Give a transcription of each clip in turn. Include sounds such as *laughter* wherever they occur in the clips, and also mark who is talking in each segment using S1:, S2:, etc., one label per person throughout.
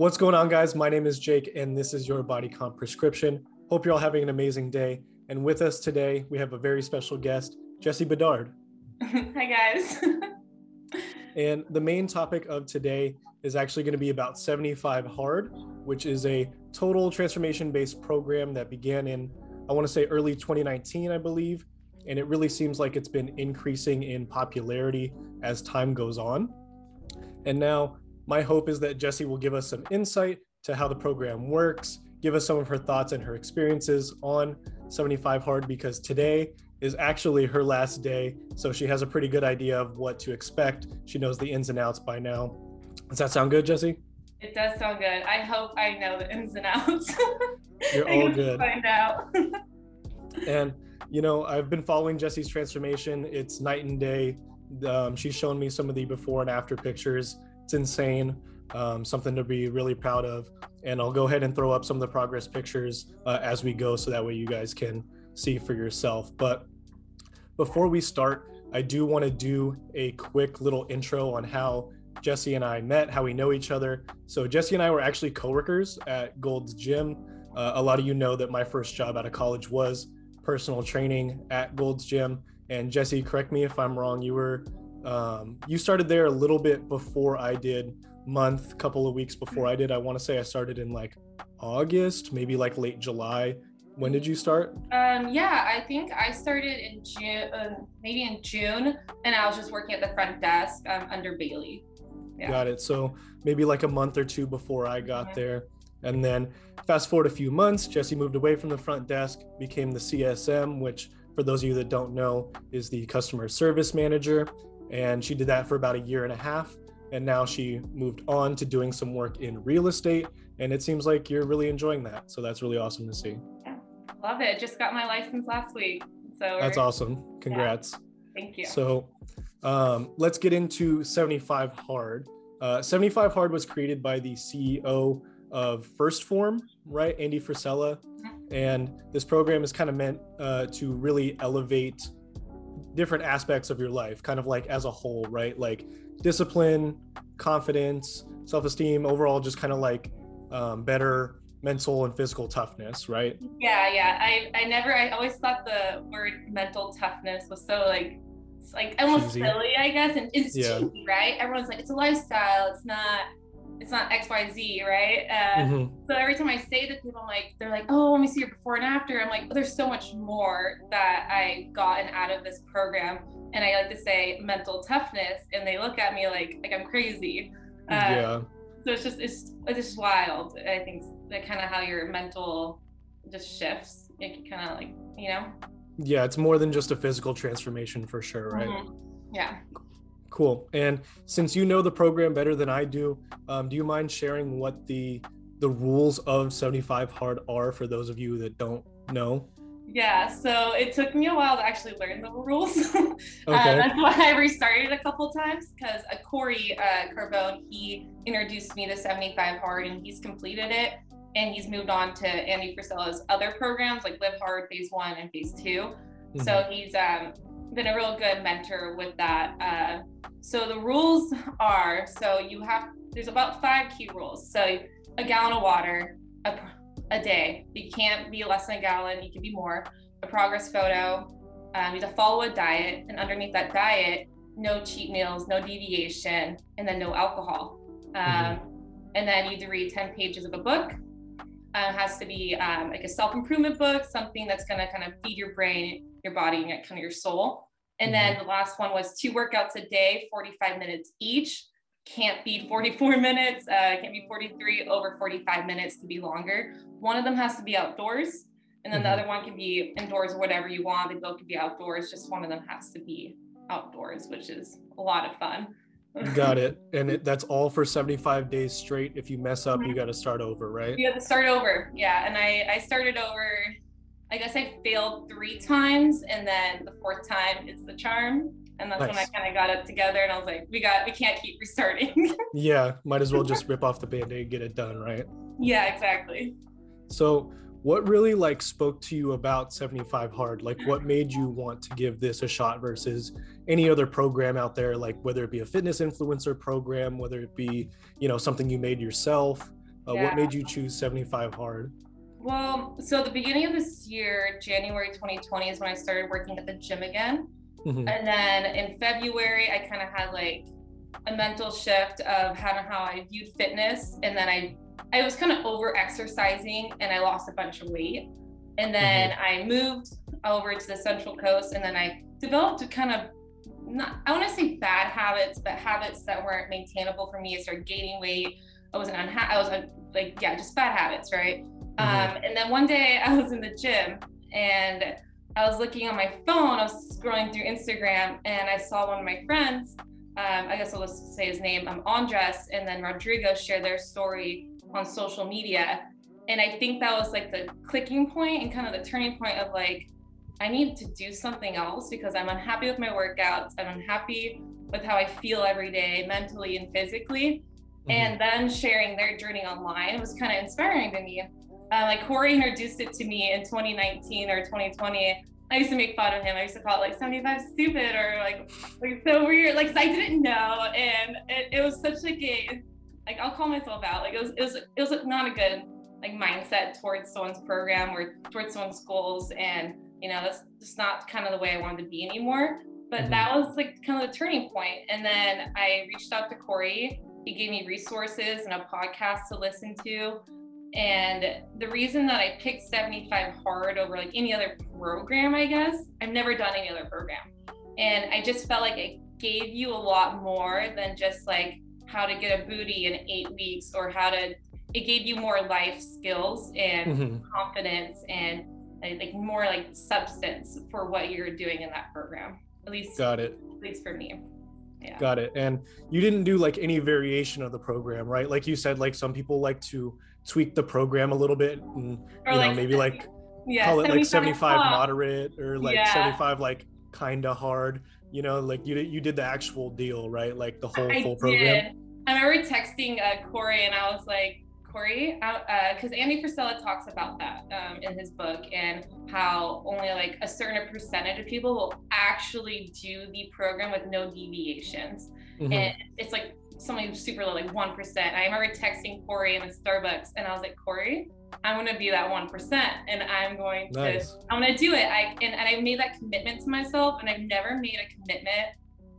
S1: What's going on, guys? My name is Jake, and this is your Body Comp Prescription. Hope you're all having an amazing day. And with us today, we have a very special guest, Jesse Bedard. *laughs*
S2: Hi, guys. *laughs*
S1: and the main topic of today is actually going to be about 75 Hard, which is a total transformation based program that began in, I want to say, early 2019, I believe. And it really seems like it's been increasing in popularity as time goes on. And now my hope is that Jesse will give us some insight to how the program works, give us some of her thoughts and her experiences on 75 Hard because today is actually her last day. So she has a pretty good idea of what to expect. She knows the ins and outs by now. Does that sound good, Jesse?
S2: It does sound good. I hope I know the ins and outs. *laughs*
S1: You're all good.
S2: Find out. *laughs*
S1: and you know, I've been following Jesse's transformation. It's night and day. Um, she's shown me some of the before and after pictures it's insane. Um, something to be really proud of. And I'll go ahead and throw up some of the progress pictures uh, as we go so that way you guys can see for yourself. But before we start, I do want to do a quick little intro on how Jesse and I met, how we know each other. So, Jesse and I were actually coworkers at Gold's Gym. Uh, a lot of you know that my first job out of college was personal training at Gold's Gym. And Jesse, correct me if I'm wrong, you were um, you started there a little bit before I did, month, couple of weeks before I did. I want to say I started in like August, maybe like late July. When did you start?
S2: Um, yeah, I think I started in June, uh, maybe in June, and I was just working at the front desk um, under Bailey.
S1: Yeah. Got it. So maybe like a month or two before I got mm-hmm. there. And then fast forward a few months, Jesse moved away from the front desk, became the CSM, which for those of you that don't know is the customer service manager and she did that for about a year and a half. And now she moved on to doing some work in real estate. And it seems like you're really enjoying that. So that's really awesome to see.
S2: Yeah, love it. Just got my license last week. So
S1: that's awesome. Congrats.
S2: Yeah. thank you.
S1: So um, let's get into 75 hard. Uh, 75 hard was created by the ceo of 1st Form, right? Andy frisella. Mm-hmm. and this program is kind of meant uh, to really elevate different aspects of your life, kind of like as a whole, right? Like discipline, confidence, self esteem, overall, just kind of like um, better mental and physical toughness, right?
S2: Yeah, yeah. I, I never, I always thought the word mental toughness was so like, it's like almost cheesy. silly, I guess. And it's yeah. cheesy, right? Everyone's like, it's a lifestyle. It's not, it's not XYZ, right? Uh, mm-hmm. So every time I say to people, I'm like, they're like, oh, let me see your before and after. I'm like, there's so much more that I gotten out of this program. And I like to say mental toughness, and they look at me like like I'm crazy. Uh, yeah. So it's just it's it's just wild. I think that kind of how your mental just shifts. It kind of like you know.
S1: Yeah, it's more than just a physical transformation for sure, right? Mm-hmm.
S2: Yeah.
S1: Cool. And since you know the program better than I do, um, do you mind sharing what the the rules of 75 hard are for those of you that don't know?
S2: Yeah, so it took me a while to actually learn the rules. *laughs* okay. uh, that's why I restarted a couple times because uh, Corey uh, Carbone, he introduced me to 75 Hard and he's completed it. And he's moved on to Andy Frisella's other programs like Live Hard Phase One and Phase 2 mm-hmm. So he's um, been a real good mentor with that. Uh, so the rules are so you have there's about five key rules. So a gallon of water a, a day. You can't be less than a gallon. You can be more. A progress photo. Um, you have to follow a diet, and underneath that diet, no cheat meals, no deviation, and then no alcohol. Um, mm-hmm. And then you need to read 10 pages of a book. Uh, has to be um, like a self improvement book, something that's going to kind of feed your brain, your body, and kind of your soul. And then mm-hmm. the last one was two workouts a day, 45 minutes each. Can't be 44 *laughs* minutes, uh, can't be 43, over 45 minutes to be longer. One of them has to be outdoors, and then mm-hmm. the other one can be indoors or whatever you want. They both can be outdoors, just one of them has to be outdoors, which is a lot of fun. *laughs*
S1: got it. And it, that's all for 75 days straight. If you mess up, mm-hmm. you got to start over, right?
S2: You have to start over. Yeah. And I, I started over I guess I failed three times, and then the fourth time is the charm. And that's nice. when I kind of got it together, and I was like, "We got, we can't keep restarting." *laughs*
S1: yeah, might as well just *laughs* rip off the band-aid, and get it done, right?
S2: Yeah, exactly.
S1: So, what really like spoke to you about 75 Hard? Like, what made you want to give this a shot versus any other program out there? Like, whether it be a fitness influencer program, whether it be, you know, something you made yourself. Uh, yeah. What made you choose 75 hard?
S2: Well, so the beginning of this year, January 2020, is when I started working at the gym again. Mm-hmm. And then in February, I kind of had like a mental shift of kind of how I viewed fitness. And then I, I was kind of over exercising and I lost a bunch of weight. And then mm-hmm. I moved over to the Central Coast and then I developed a kind of not, I want to say bad habits, but habits that weren't maintainable for me. I started gaining weight. I wasn't unha- I was like, yeah, just bad habits, right? Mm-hmm. Um, and then one day *laughs* I was in the gym and I was looking on my phone, I was scrolling through Instagram and I saw one of my friends, um, I guess I'll just say his name, um, Andres, and then Rodrigo share their story on social media. And I think that was like the clicking point and kind of the turning point of like, I need to do something else because I'm unhappy with my workouts. I'm unhappy with how I feel every day, mentally and physically. Mm-hmm. And then sharing their journey online was kind of inspiring to me. Uh, like Corey introduced it to me in 2019 or 2020. I used to make fun of him. I used to call it like 75 stupid or like like so weird. Like I didn't know, and it, it was such like a like I'll call myself out. Like it was it was it was not a good like mindset towards someone's program or towards someone's goals, and you know that's just not kind of the way I wanted to be anymore. But mm-hmm. that was like kind of the turning point. And then I reached out to Corey. He gave me resources and a podcast to listen to and the reason that I picked 75 hard over like any other program, I guess, I've never done any other program. And I just felt like it gave you a lot more than just like how to get a booty in eight weeks or how to, it gave you more life skills and mm-hmm. confidence and like more like substance for what you're doing in that program. At least,
S1: got it.
S2: At least for me.
S1: Yeah. Got it. And you didn't do like any variation of the program, right? Like you said, like some people like to tweak the program a little bit and or you like, know maybe like yeah, call it like 75 moderate or like yeah. 75 like kind of hard you know like you you did the actual deal right like the whole I full did. program
S2: i remember texting uh, corey and i was like corey because uh, andy frisella talks about that um, in his book and how only like a certain percentage of people will actually do the program with no deviations mm-hmm. and it's like something super low, like 1%. I remember texting Corey in the Starbucks and I was like, Corey, I'm going to be that 1% and I'm going to, nice. I'm going to do it. I, and, and I made that commitment to myself and I've never made a commitment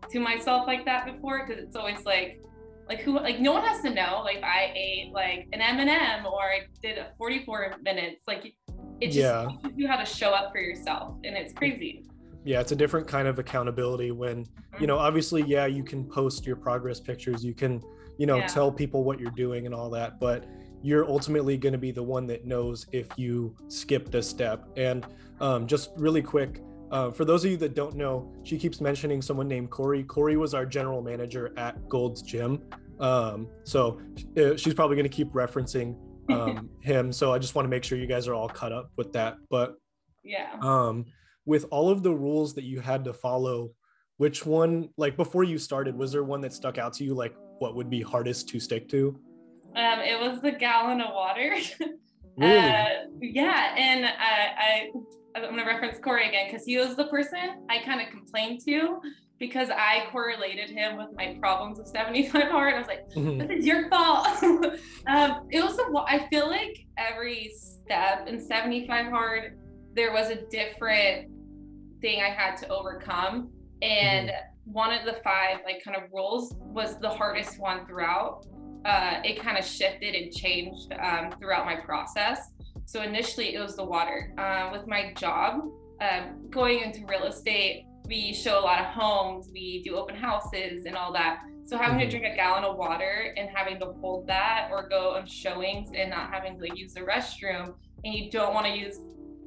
S2: to myself like that before. Cause it's always like, like who, like no one has to know, like I ate like an M&M or I did a 44 minutes. Like it just yeah. teaches you how to show up for yourself and it's crazy
S1: yeah it's a different kind of accountability when you know obviously yeah you can post your progress pictures you can you know yeah. tell people what you're doing and all that but you're ultimately going to be the one that knows if you skip a step. And um, just really quick uh, for those of you that don't know she keeps mentioning someone named corey. Corey was our general manager at gold's gym. Um, so uh, she's probably going to keep referencing *laughs* um, him so i just want to make sure you guys are all caught up with that but
S2: yeah.
S1: um with all of the rules that you had to follow which one like before you started was there one that stuck out to you like what would be hardest to stick to
S2: um it was the gallon of water *laughs* really? Uh, yeah and I, I i'm gonna reference corey again because he was the person i kind of complained to because I correlated him with my problems of 75 *laughs* hard. I was like, mm-hmm. this is your fault. *laughs* um, it was, a, I feel like every step in 75 hard, there was a different thing I had to overcome. And mm-hmm. one of the five like kind of rules was the hardest one throughout. Uh, it kind of shifted and changed um, throughout my process. So initially it was the water. Uh, with my job, um, going into real estate, we show a lot of homes, we do open houses and all that. So having mm-hmm. to drink a gallon of water and having to hold that or go on showings and not having to like, use the restroom and you don't want to use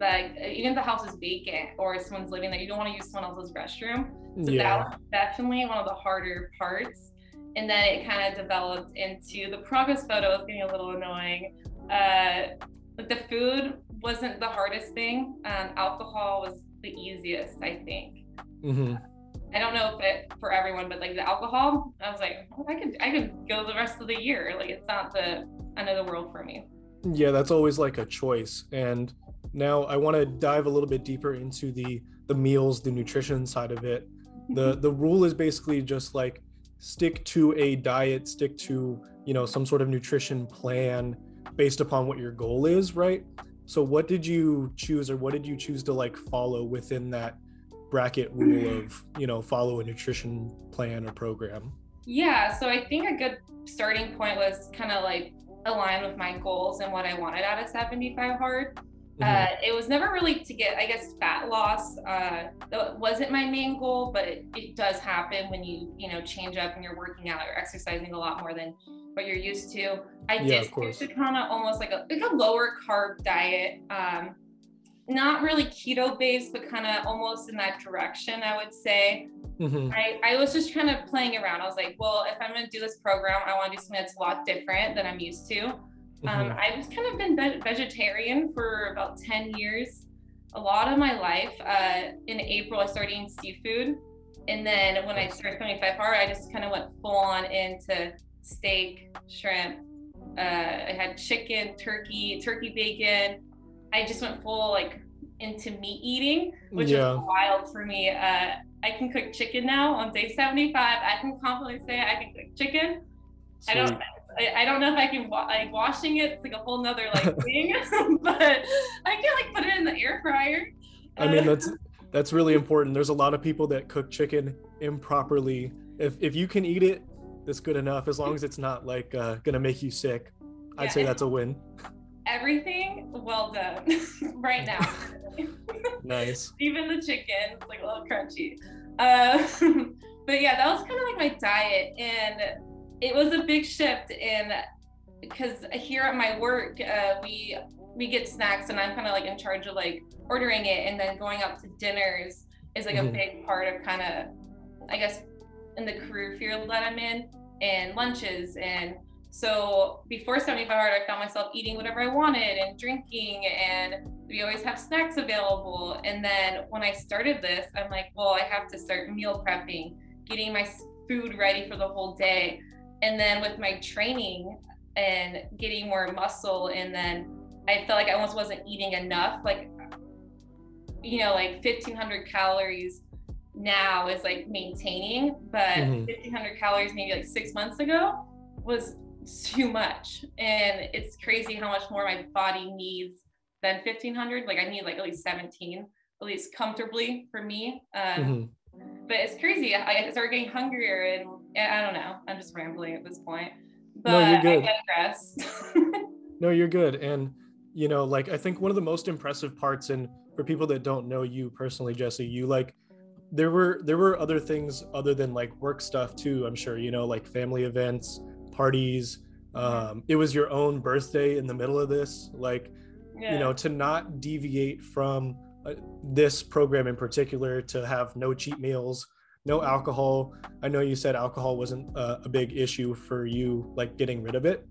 S2: like even if the house is vacant or someone's living there, you don't want to use someone else's restroom. So yeah. that was definitely one of the harder parts. And then it kind of developed into the progress photo was getting a little annoying. Uh, like the food wasn't the hardest thing. Um, alcohol was the easiest, I think. Mm-hmm. I don't know if it for everyone, but like the alcohol, I was like, oh, I could I could go the rest of the year. Like it's not the end of the world for me.
S1: Yeah, that's always like a choice. And now I want to dive a little bit deeper into the the meals, the nutrition side of it. The mm-hmm. the rule is basically just like stick to a diet, stick to, you know, some sort of nutrition plan. based upon what your goal is, right? So what did you choose or what did you choose to like follow within that bracket rule of, you know, follow a nutrition plan or program?
S2: Yeah, so I think a good starting point was kind of like align with my goals and what I wanted out of 75 hard. Mm-hmm. Uh, it was never really to get, I guess, fat loss. Uh, that wasn't my main goal, but it, it, does happen when you, you know, change up and you're working out or exercising a lot more than what you're used to. I yeah, did to kind of almost like a, like a lower carb diet. Um, not really keto based, but kind of almost in that direction, I would say. Mm-hmm. I, I was just kind of playing around. I was like, well, if I'm going to do this program, I want to do something that's a lot different than I'm used to. Um, mm-hmm. I've kind of been ve- vegetarian for about 10 years. A lot of my life. Uh, in April, I started eating seafood. And then when I started 75 hard, I just kind of went full on into steak, shrimp. Uh, I had chicken, turkey, turkey bacon. I just went full like into meat eating, which yeah. is wild for me. Uh, I can cook chicken now on day 75. I can confidently say I can cook chicken. Sweet. I don't I, I, don't know if I can wa- like washing it. It's like a whole nother like *laughs* thing, *laughs* but I can like put it in the air fryer.
S1: I mean that's *laughs* that's really important. There's a lot of people that cook chicken improperly. If if you can eat it, that's good enough. As long as it's not like uh, gonna make you sick, I'd yeah, say that's a win.
S2: Everything well done right now.
S1: nice.
S2: Even the chicken, it's like a little crunchy. Uh, but yeah, that was kind of like my diet, and it was a big shift in because here at my work, uh, we we get snacks, and I'm kind of like in charge of like ordering it, and then going out to dinners is like mm-hmm. a big part of kind of, I guess, in the career field that I'm in, and lunches and so before 75 hard, I found myself eating whatever I wanted and drinking, and we always have snacks available. And then when I started this, I'm like, well, I have to start meal prepping, getting my food ready for the whole day. And then with my training and getting more muscle, and then I felt like I almost wasn't eating enough. Like, you know, like 1500 calories now is like maintaining, but mm-hmm. 1500 calories maybe like six months ago was too much. And it's crazy how much more my body needs than 1500. Like I need like at least 17, at least comfortably for me. Um, mm-hmm. But it's crazy. I started getting hungrier and, and, I don't know. I'm just rambling at this point. But no, you're good. *laughs*
S1: no, you're good. And, you know, like I think one of the most impressive parts, and for people that don't know you personally, Jesse, you like, there were there were other things other than like work stuff too i'm sure you know like family events parties. Um, it was your own birthday in the middle of this. Like, yeah. you know, to not deviate from uh, this program in particular, to have no cheat meals, no alcohol. I know you said alcohol wasn't uh, a big issue for you, like getting rid of it,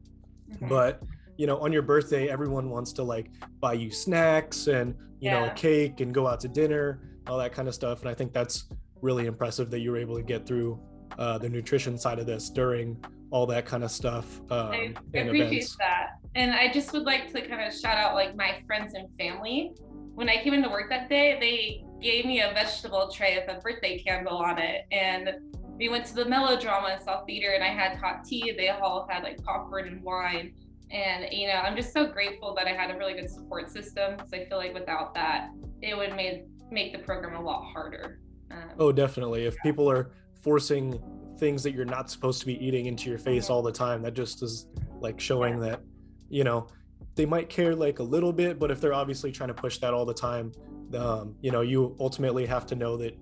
S1: mm-hmm. but you know, on your birthday, everyone wants to like buy you snacks and you yeah. know, cake and go out to dinner, all that kind of stuff. And I think that's really impressive that you were able to get through uh, the nutrition side of this during all that kind of stuff. Um,
S2: I, I appreciate events. that. And I just would like to kind of shout out like my friends and family. When I came into work that day, they gave me a vegetable tray with a birthday candle on it. And we went to the melodrama and saw theater and I had hot tea. They all had like popcorn and wine. And you know, I'm just so grateful that I had a really good support system because I feel like without that, it would make make the program a lot harder.
S1: Um, oh, definitely. If people are forcing things that you're not supposed to be eating into your face all the time that just is like showing that you know they might care like a little bit but if they're obviously trying to push that all the time um, you know you ultimately have to know that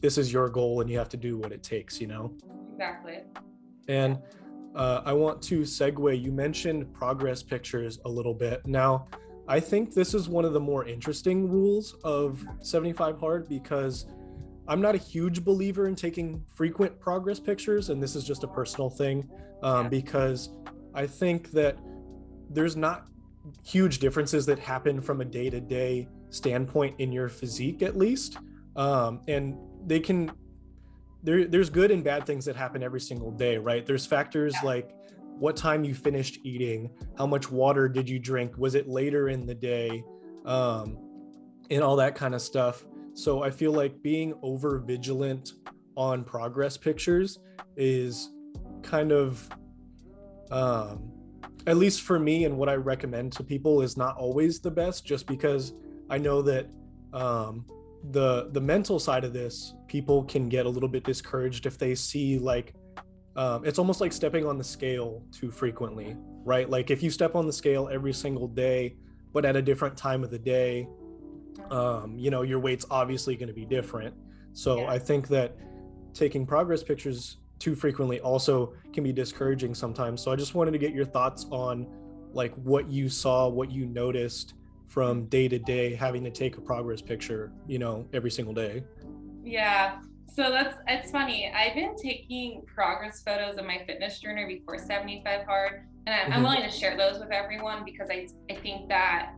S1: this is your goal and you have to do what it takes you know?
S2: Exactly.
S1: And uh, i want to segue you mentioned progress pictures a little bit. Now i think this is one of the more interesting rules of 75 hard because I'm not a huge believer in taking frequent progress pictures, and this is just a personal thing um, because I think that there's not huge differences that happen from a day to day standpoint in your physique, at least. Um, and they can, there, there's good and bad things that happen every single day, right? There's factors yeah. like what time you finished eating, how much water did you drink, was it later in the day, um, and all that kind of stuff. So I feel like being over vigilant on progress pictures is kind of um at least for me and what I recommend to people is not always the best just because I know that um, the the mental side of this people can get a little bit discouraged if they see like um, it's almost like stepping on the scale too frequently right? Like if you step on the scale every single day but at a different time of the day um, you know your weight's obviously going to be different. So yeah. i think that taking progress pictures too frequently also can be discouraging sometimes. So i just wanted to get your thoughts on like what you saw what you noticed from day to day having to take a progress picture you know every single day
S2: yeah so that's it's funny i've been taking progress photos of my fitness journey before 75 hard and I'm, mm-hmm. I'm willing to share those with everyone because i i think that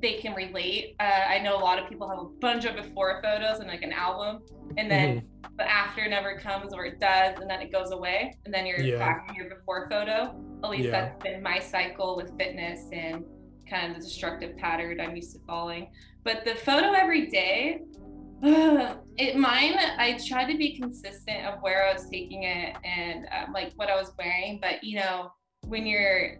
S2: they can relate uh, i know a lot of people have a bunch of before photos and like an album and then mm-hmm. the after never comes or it does and then it goes away and then you're yeah. back to your before photo at least yeah. that's been my cycle with fitness and kind of the destructive pattern I'm used to following. But the photo every day, *sighs* it mine I tried to be consistent of where I was taking it and um, like what I was wearing. But you know, when you're,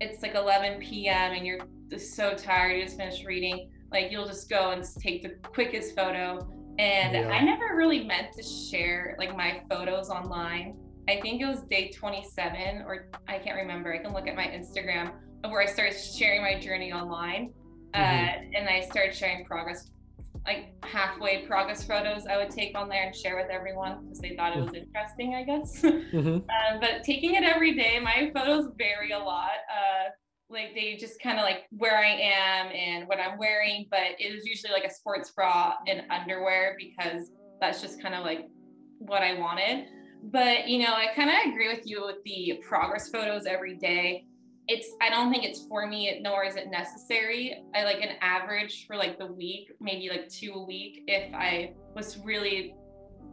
S2: it's like 11 p.m. and you're just so tired, you just finished reading. Like you'll just go and take the quickest photo. And yeah. I never really meant to share like my photos online. I think it was day 27 or I can't remember. I can look at my Instagram of where I started sharing my journey online. Uh, mm-hmm. and I started sharing progress, like halfway progress photos I would take on there and share with everyone because they thought it was interesting, I guess. *laughs* Mm-hmm. uh, but taking it every day, my photos vary a lot. Uh, like they just kind of like where I am and what I'm wearing, but it was usually like a sports bra and underwear because that's just kind of like what I wanted. But you know, I kind of agree with you with the progress photos every day it's I don't think it's for me, nor is it necessary. I like an average for like the week, maybe like two a week, if I was really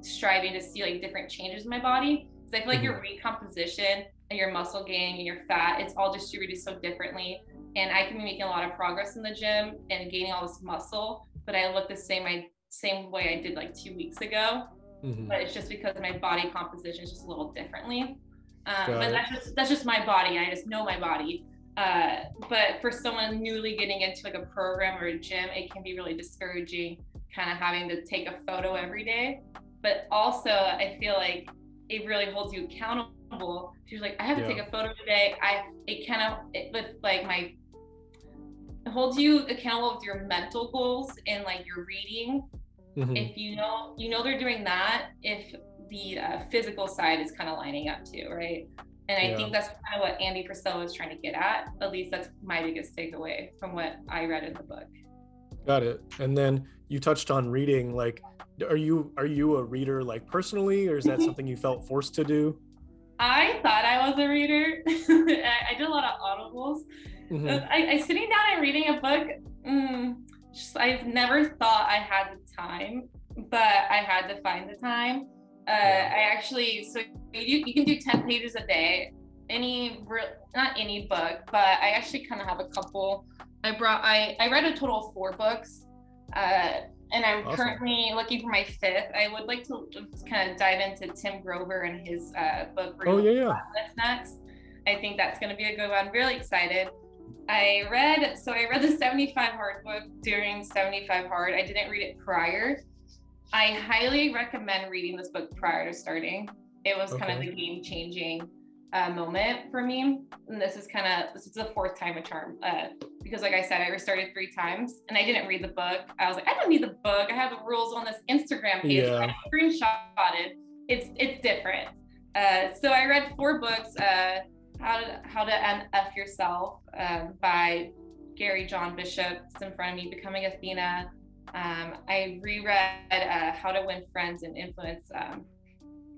S2: striving to see like different changes in my body. Because I feel like mm-hmm. your recomposition and your muscle gain and your fat, it's all distributed so differently. And I can be making a lot of progress in the gym and gaining all this muscle, but I look the same I same way I did like two weeks ago. Mm-hmm. But it's just because my body composition is just a little differently. Um, but that's just that's just my body. I just know my body. Uh, but for someone newly getting into like a program or a gym, it can be really discouraging, kind of having to take a photo every day. But also, I feel like it really holds you accountable. She's like, I have to yeah. take a photo today. I it kind of it, with like my it holds you accountable with your mental goals and like your reading. Mm-hmm. If you know you know they're doing that, if the uh, physical side is kind of lining up too, right? And I yeah. think that's kind of what Andy Frisella was trying to get at. At least that's my biggest takeaway from what I read in the book.
S1: Got it. And then you touched on reading. Like, are you are you a reader like personally, or is that something you felt forced to do?
S2: I thought I was a reader. *laughs* I, did a lot of audibles. Mm-hmm. I, I, sitting down and reading a book. Mm, just, I've never thought I had time, but I had to find the time. Uh, I actually, so you, you can do 10 pages a day, any, not any book, but I actually kind of have a couple. I brought, I, I read a total of four books. Uh, and I'm awesome. currently looking for my fifth. I would like to kind of dive into Tim Grover and his uh, book.
S1: Oh yeah, yeah.
S2: That's next. I think that's going to be a good one. I'm really excited. I read so I read the 75 hard book during 75 hard. I didn't read it prior, I highly recommend reading this book prior to starting. It was okay. kind of the game changing uh, moment for me. And this is kind of this is the fourth time a charm uh, because, like I said, I restarted three times and I didn't read the book. I was like, I don't need the book. I have the rules on this Instagram page. Yeah. I screenshotted. It's it's different. Uh, so I read four books. Uh, how to how to NF yourself um, by Gary John Bishop. It's in front of me. Becoming Athena um, I reread uh, How to Win Friends and Influence um,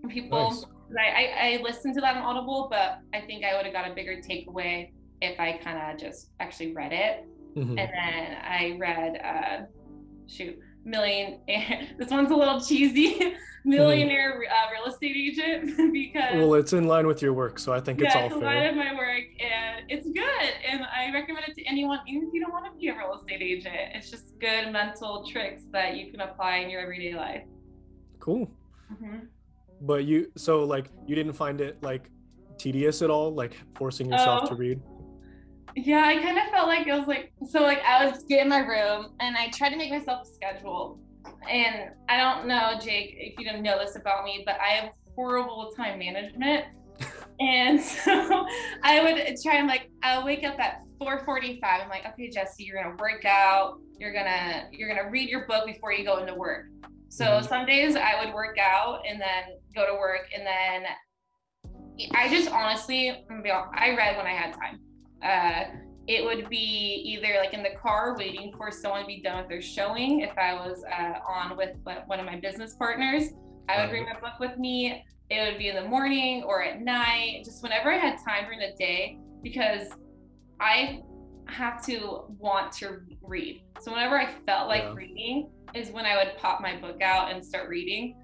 S2: People. Nice. I, I, I, listened to that on Audible, but I think I would have got a bigger takeaway if I kind of just actually read it. Mm-hmm. And then I read, uh, shoot, million. *laughs* this one's a little cheesy. *laughs* millionaire uh, real estate agent *laughs* because
S1: well it's in line with your work so i think
S2: yeah,
S1: it's all
S2: it's line with my work and it's good and i recommend it to anyone even if you don't want to be a real estate agent it's just good mental tricks that you can apply in your everyday life
S1: cool mm-hmm. but you so like you didn't find it like tedious at all like forcing yourself oh. to read
S2: Yeah, I kind of felt like it was like so like I was get in my room and I tried to make myself a schedule. And I don't know, Jake, if you didn't know this about me, but I have horrible time management. *laughs* and so I would try and like I'll wake up at 4:45. I'm like, okay, Jesse, you're gonna work out. You're gonna you're gonna read your book before you go into work. So mm-hmm. some days I would work out and then go to work, and then I just honestly, I read when I had time. Uh, it would be either like in the car waiting for someone to be done with their showing. If I was uh, on with one of my business partners, I would bring my book with me. It would be in the morning or at night, just whenever I had time during the day, because I have to want to read. So whenever I felt like yeah. reading is when I would pop my book out and start reading.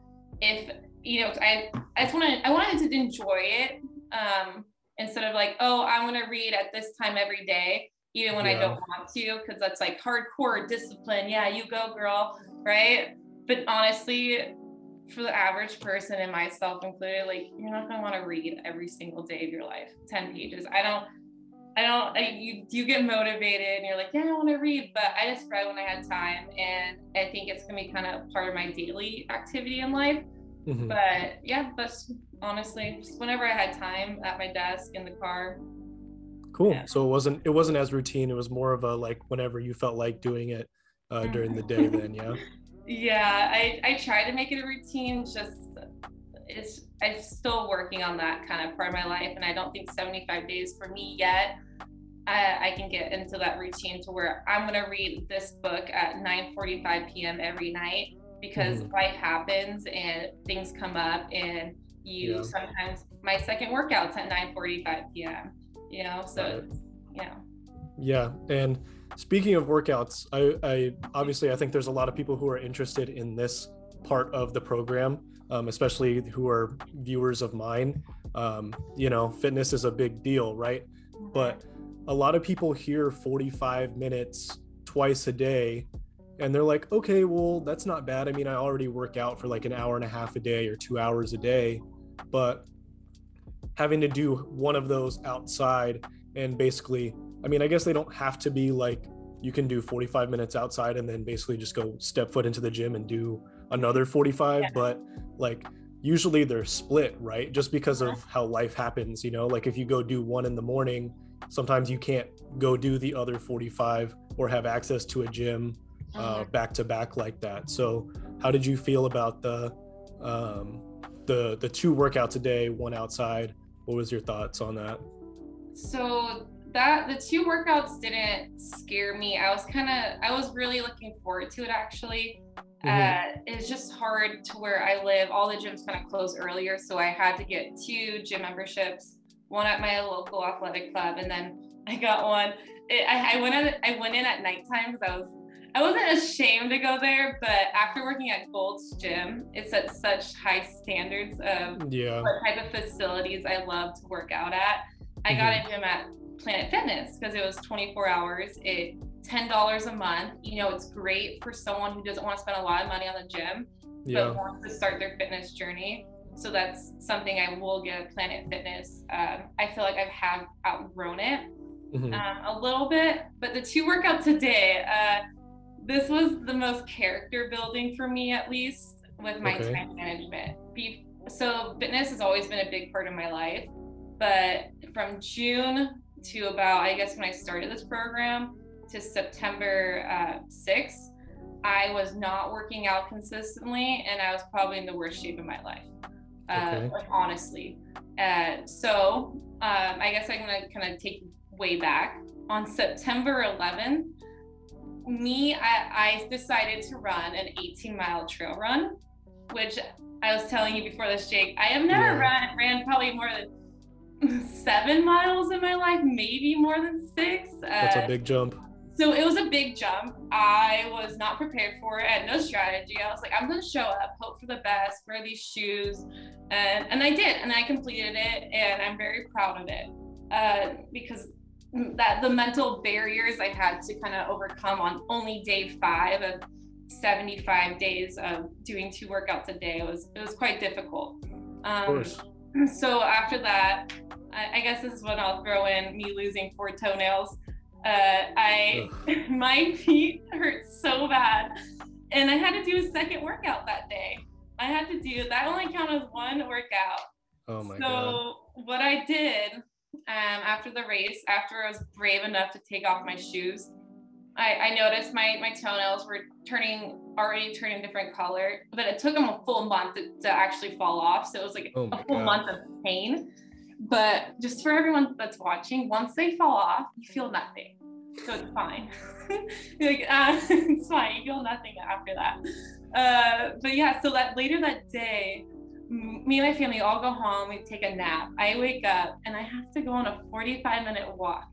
S2: If you know, I I just wanted I wanted to enjoy it um, instead of like, oh, I'm gonna read at this time every day, even when yeah. I don't want to, because that's like hardcore discipline. Yeah, you go, girl, right? But honestly, for the average person and myself included, like you're not gonna want to read every single day of your life, 10 pages. I don't I don't I, you you get motivated and you're like, yeah, I want to read, but I just read when I had time and I think it's gonna be kind of part of my daily activity in life. Mm-hmm. But yeah, but honestly, just whenever I had time at my desk in the car.
S1: Cool. Yeah. So it wasn't it wasn't as routine. It was more of a like whenever you felt like doing it uh, during the day. Then yeah. *laughs*
S2: yeah, I I try to make it a routine. Just it's I'm still working on that kind of part of my life, and I don't think 75 days for me yet. I, I can get into that routine to where I'm gonna read this book at 9:45 p.m. every night because mm-hmm. life happens and things come up, and you yeah. sometimes my second workout's at 9:45 p.m. You know, so right. yeah.
S1: Yeah, and speaking of workouts, I, I obviously I think there's a lot of people who are interested in this part of the program um, especially who are viewers of mine. Um, you know, fitness is a big deal, right? But a lot of people hear 45 minutes twice a day and they're like, okay, well, that's not bad. I mean, I already work out for like an hour and a half a day or two hours a day, but having to do one of those outside and basically, I mean, I guess they don't have to be like, you can do 45 minutes outside and then basically just go step foot into the gym and do another 45 yeah. but like usually they're split right just because of uh-huh. how life happens you know like if you go do one in the morning sometimes you can't go do the other 45 or have access to a gym uh, mm-hmm. back to back like that so how did you feel about the um, the the two workouts a day one outside what was your thoughts on that
S2: so that the two workouts didn't scare me i was kind of i was really looking forward to it actually Mm-hmm. Uh, it's just hard to where I live. All the gyms kind of close earlier, so I had to get two gym memberships, one at my local athletic club, and then I got one. It, I, I, went in. I went in at nighttime because I was. I wasn't ashamed to go there, but after working at Gold's Gym, it's at such high standards of yeah. what type of facilities I love to work out at. I mm-hmm. got a gym at Planet Fitness because it was 24 hours. It $10 a month. You know, it's great for someone who doesn't want to spend a lot of money on the gym, yeah. but wants to start their fitness journey. So that's something I will get Planet Fitness. Um, I feel like I've have outgrown it mm-hmm. um, a little bit, but the two workouts today, uh, this was the most character building for me, at least with my okay. time management. So fitness has always been a big part of my life, but from June to about, I guess, when I started this program, to September uh, 6th, I was not working out consistently and I was probably in the worst shape of my life. Uh, okay. like honestly. Uh, so um, I guess I'm gonna kind of take way back. On September 11th, me, I, I decided to run an 18 mile trail run, which I was telling you before this, Jake. I have never yeah. ran, ran probably more than seven miles in my life, maybe more than six.
S1: That's a uh, big jump
S2: so it was a big jump. I was not prepared for it. I had no strategy. I was like, I'm gonna show up, hope for the best, wear these shoes, and and I did, and I completed it, and I'm very proud of it uh, because that the mental barriers I had to kind of overcome on only day five of 75 days of doing two workouts a day was it was quite difficult. Um, *clears throat* so after that, I, I, guess this is when I'll throw in me losing four toenails. Uh, I *laughs* my feet hurt so bad, and I had to do a second workout that day. I had to do that only counted as one workout.
S1: Oh my
S2: so
S1: god.
S2: So what I did um, after the race, after I was brave enough to take off my shoes, I, I noticed my my toenails were turning already turning different color, but it took them a full month to, to actually fall off. So it was like oh a full God. month of pain. But just for everyone that's watching, once they fall off, you feel nothing. So it's fine. *laughs* like, uh, *laughs* it's fine. You feel nothing after that. Uh, but yeah, so that later that day, me and my family all go home. We take a nap. I wake up and I have to go on a 45 minute walk.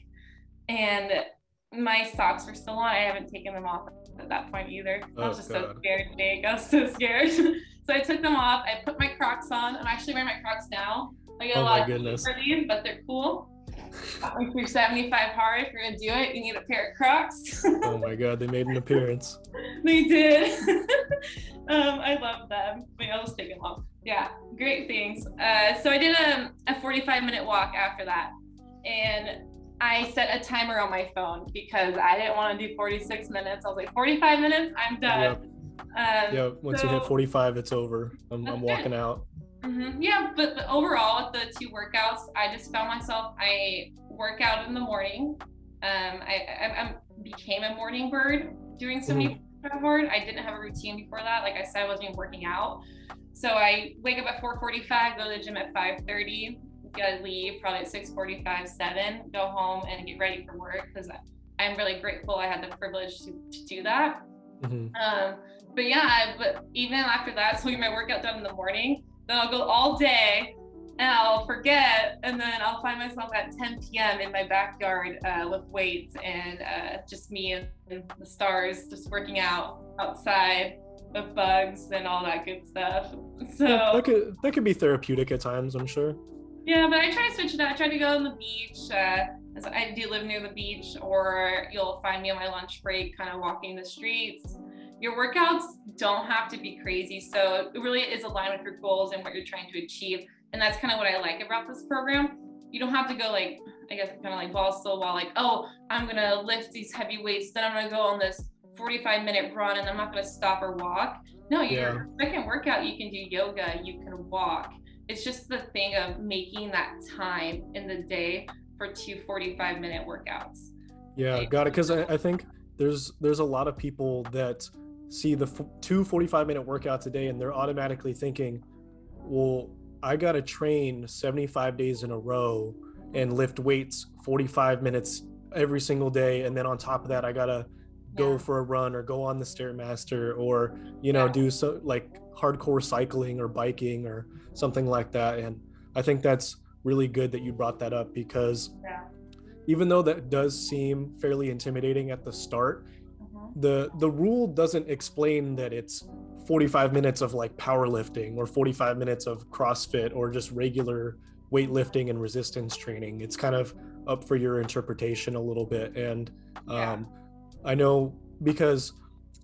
S2: And my socks were still on. I haven't taken them off at that point either. Oh, I was just God. so scared, Jake. I was so scared. *laughs* so I took them off. I put my Crocs on. I'm actually wearing my Crocs now. I get oh a lot of goodness. for these, but they're cool. If you're 75 hard, if you're gonna do it, you need a pair of Crocs.
S1: oh my God, they made an appearance. *laughs*
S2: they did. *laughs* um, I love them. Wait, I'll just take them off. Yeah, great things. Uh, so I did a, a 45 minute walk after that, and I set a timer on my phone because I didn't want to do 46 minutes. I was like, 45 minutes, I'm done.
S1: Yep. Um, yeah, once so, you hit 45, it's over. I'm, I'm walking out.
S2: Mm-hmm. Yeah, but, but overall, with the two workouts, I just found myself, I work out in the morning. Um, I, I, I became a morning bird doing so many mm-hmm. I didn't have a routine before that. Like I said, I wasn't even working out. So I wake up at 4:45, go to the gym at 5:30, gotta leave probably at 6:45, 7, go home and get ready for work because I'm really grateful I had the privilege to, to do that. Mm-hmm. Um, but yeah, but even after that, *laughs* so we my workout done in the morning, then I'll go all day and I'll forget, and then I'll find myself at 10 p.m. in my backyard uh, with weights and uh, just me and the stars, just working out outside with bugs and all that good stuff. *laughs* So
S1: that could that could be therapeutic at times, I'm sure.
S2: Yeah, but I try to switch it up. I try to go on the beach. Uh, I do live near the beach, or you'll find me on my lunch break, kind of walking the streets. Your workouts don't have to be crazy, so it really is aligned with your goals and what you're trying to achieve. And that's kind of what I like about this program. You don't have to go like, I guess, kind of like balls to the wall, like, oh, I'm gonna lift these heavy weights, then I'm gonna go on this 45 minute run, and I'm not gonna stop or walk. No, your yeah. second workout, you can do yoga, you can walk it's just the thing of making that time in the day for two 45 minute workouts
S1: yeah got it because I, I, think there's there's a lot of people that see the f- two 45 minute workouts a day and they're automatically thinking well i gotta train 75 days in a row and lift weights 45 minutes every single day and then on top of that i gotta go yeah. for a run or go on the stairmaster or you know yeah. do so like hardcore cycling or biking or something like that and i think that's really good that you brought that up because yeah. even though that does seem fairly intimidating at the start mm-hmm. the the rule doesn't explain that it's 45 minutes of like powerlifting or 45 minutes of crossfit or just regular weightlifting and resistance training it's kind of up for your interpretation a little bit and um, I know because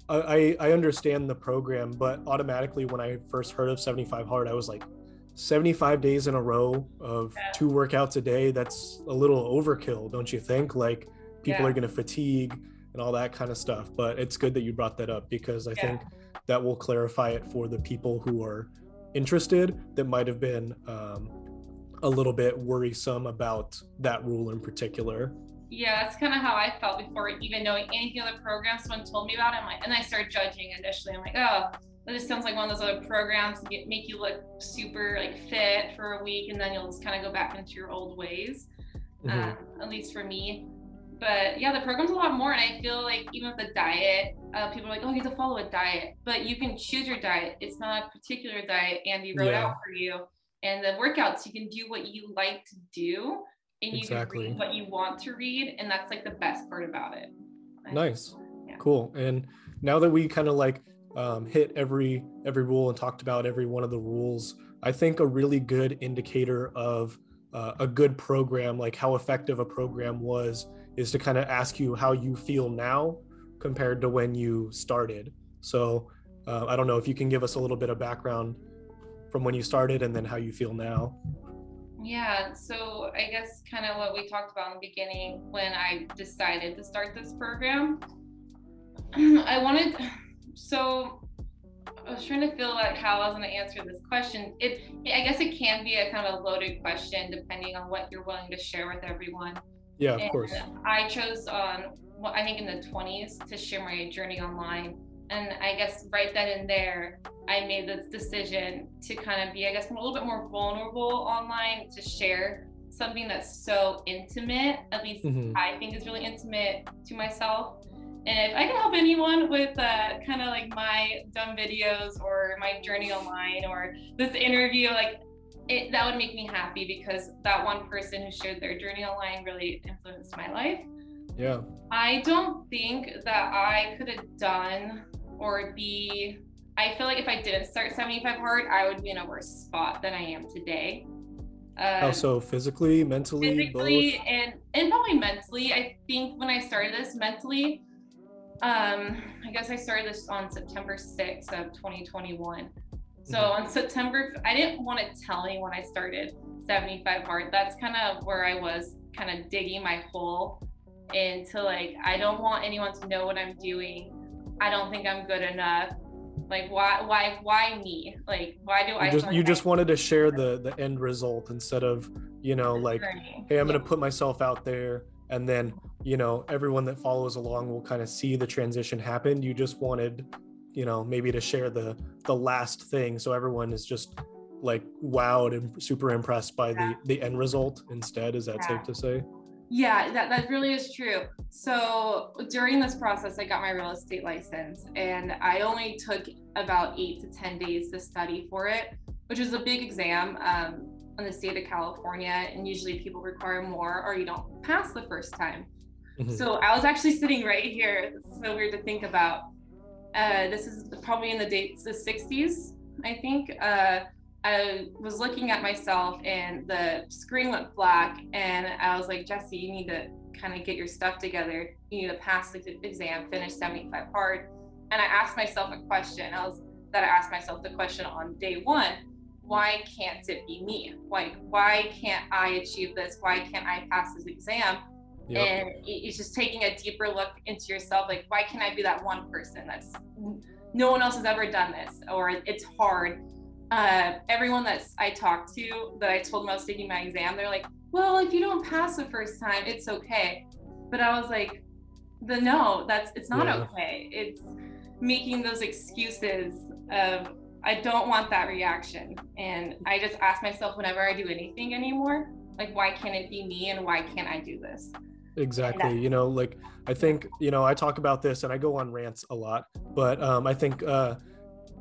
S1: I, I understand the program, but automatically when I first heard of 75 hard, I was like, 75 days in a row of two workouts a day, that's a little overkill, don't you think? Like people yeah. are going to fatigue and all that kind of stuff. But it's good that you brought that up because I yeah. think that will clarify it for the people who are interested that might have been um, a little bit worrisome about that rule in particular
S2: yeah, that's kind of how I felt before even knowing anything the programs. Someone told me about it, I'm like, and I started judging initially. I'm like, oh, that just sounds like one of those other programs that get, make you look super like fit for a week, and then you'll just kind of go back into your old ways. Mm-hmm. Um, at least for me. But yeah, the program's a lot more, and I feel like even with the diet, uh, people are like, "Oh, you have to follow a diet," but you can choose your diet. It's not a particular diet Andy wrote yeah. out for you. And the workouts, you can do what you like to do and you exactly. can read what you want to read and that's like the best part about it.
S1: Nice. yeah. cool. And now that we kind of like um, hit every every rule and talked about every one of the rules i think a really good indicator of uh, a good program like how effective a program was is to kind of ask you how you feel now compared to when you started. So uh, i don't know if you can give us a little bit of background from when you started and then how you feel now
S2: Yeah, so I guess kind of what we talked about in the beginning when I decided to start this program. *clears throat* I wanted, so I was trying to feel like how I was going to answer this question. It, I guess it can be a kind of a loaded question depending on what you're willing to share with everyone.
S1: Yeah, of and course.
S2: I chose on, um, I think in the 20s to share my journey online. And I guess right then and there, I made the decision to kind of be, I guess, a little bit more vulnerable online to share something that's so intimate, at least mm-hmm. I think is really intimate to myself. And if I can help anyone with uh, kind of like my dumb videos or my journey online or this interview, like it, that would make me happy because that one person who shared their journey online really influenced my life.
S1: Yeah.
S2: I don't think that I could have done or be, I feel like if I didn't start 75 hard, I would be in a worse spot than I am today.
S1: Um, also physically, mentally,
S2: physically, both? and and probably mentally. I think when I started this mentally, um, I guess I started this on September 6th of 2021. So mm-hmm. on September, I didn't want to tell anyone I started 75 Hard. That's kind of where I was kind of digging my hole into like, I don't want anyone to know what I'm doing. I don't think I'm good enough. Like why why why me? Like why do
S1: you
S2: I
S1: just you just wanted to share the the end result instead of, you know, like hey, I'm going to put myself out there and then, you know, everyone that follows along will kind of see the transition happen. You just wanted you know maybe to share the the last thing so everyone is just like wowed and super impressed by yeah. the the end result instead is that yeah. safe to say
S2: yeah that, that really is true so during this process i got my real estate license and i only took about eight to ten days to study for it which is a big exam um, in the state of california and usually people require more or you don't pass the first time mm-hmm. so i was actually *laughs* sitting right here it's so weird to think about uh, this is probably in the dates the 60s, I think. Uh, I was looking at myself and the screen went black, and I was like, Jesse, you need to kind of get your stuff together. You need to pass the exam, finish 75 hard. And I asked myself a question. I was that I asked myself the question on day one why can't it be me? Like, why can't I achieve this? Why can't I pass this exam? Yep. And it's just taking a deeper look into yourself. Like, why can't I be that one person that's no one else has ever done this, or it's hard. Uh, everyone that I talked to that I told them I was taking my exam, they're like, well, if you don't pass the first time, it's okay. But I was like, the no, that's it's not yeah. okay. It's making those excuses of I don't want that reaction. And I just ask myself whenever I do anything anymore, like why can't it be me and why can't I do this?
S1: exactly you know like i think you know i talk about this and i go on rants a lot but um, i think uh,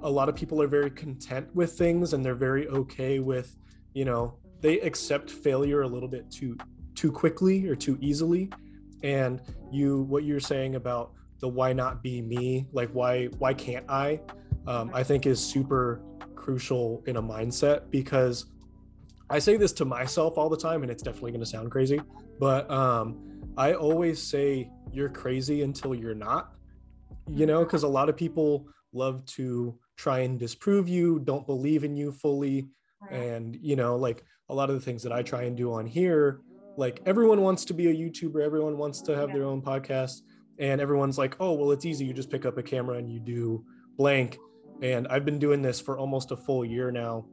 S1: a lot of people are very content with things and they're very okay with you know they accept failure a little bit too too quickly or too easily. And you what you're saying about the why not be me like why why can't i um, i think is super crucial in a mindset because i say this to myself all the time and it's definitely going to sound crazy but um, I always say you're crazy until you're not, you know, because a lot of people love to try and disprove you, don't believe in you fully. And, you know, like a lot of the things that I try and do on here, like everyone wants to be a YouTuber, everyone wants to have their own podcast, and everyone's like, oh, well, it's easy. You just pick up a camera and you do blank. And I've been doing this for almost a full year now.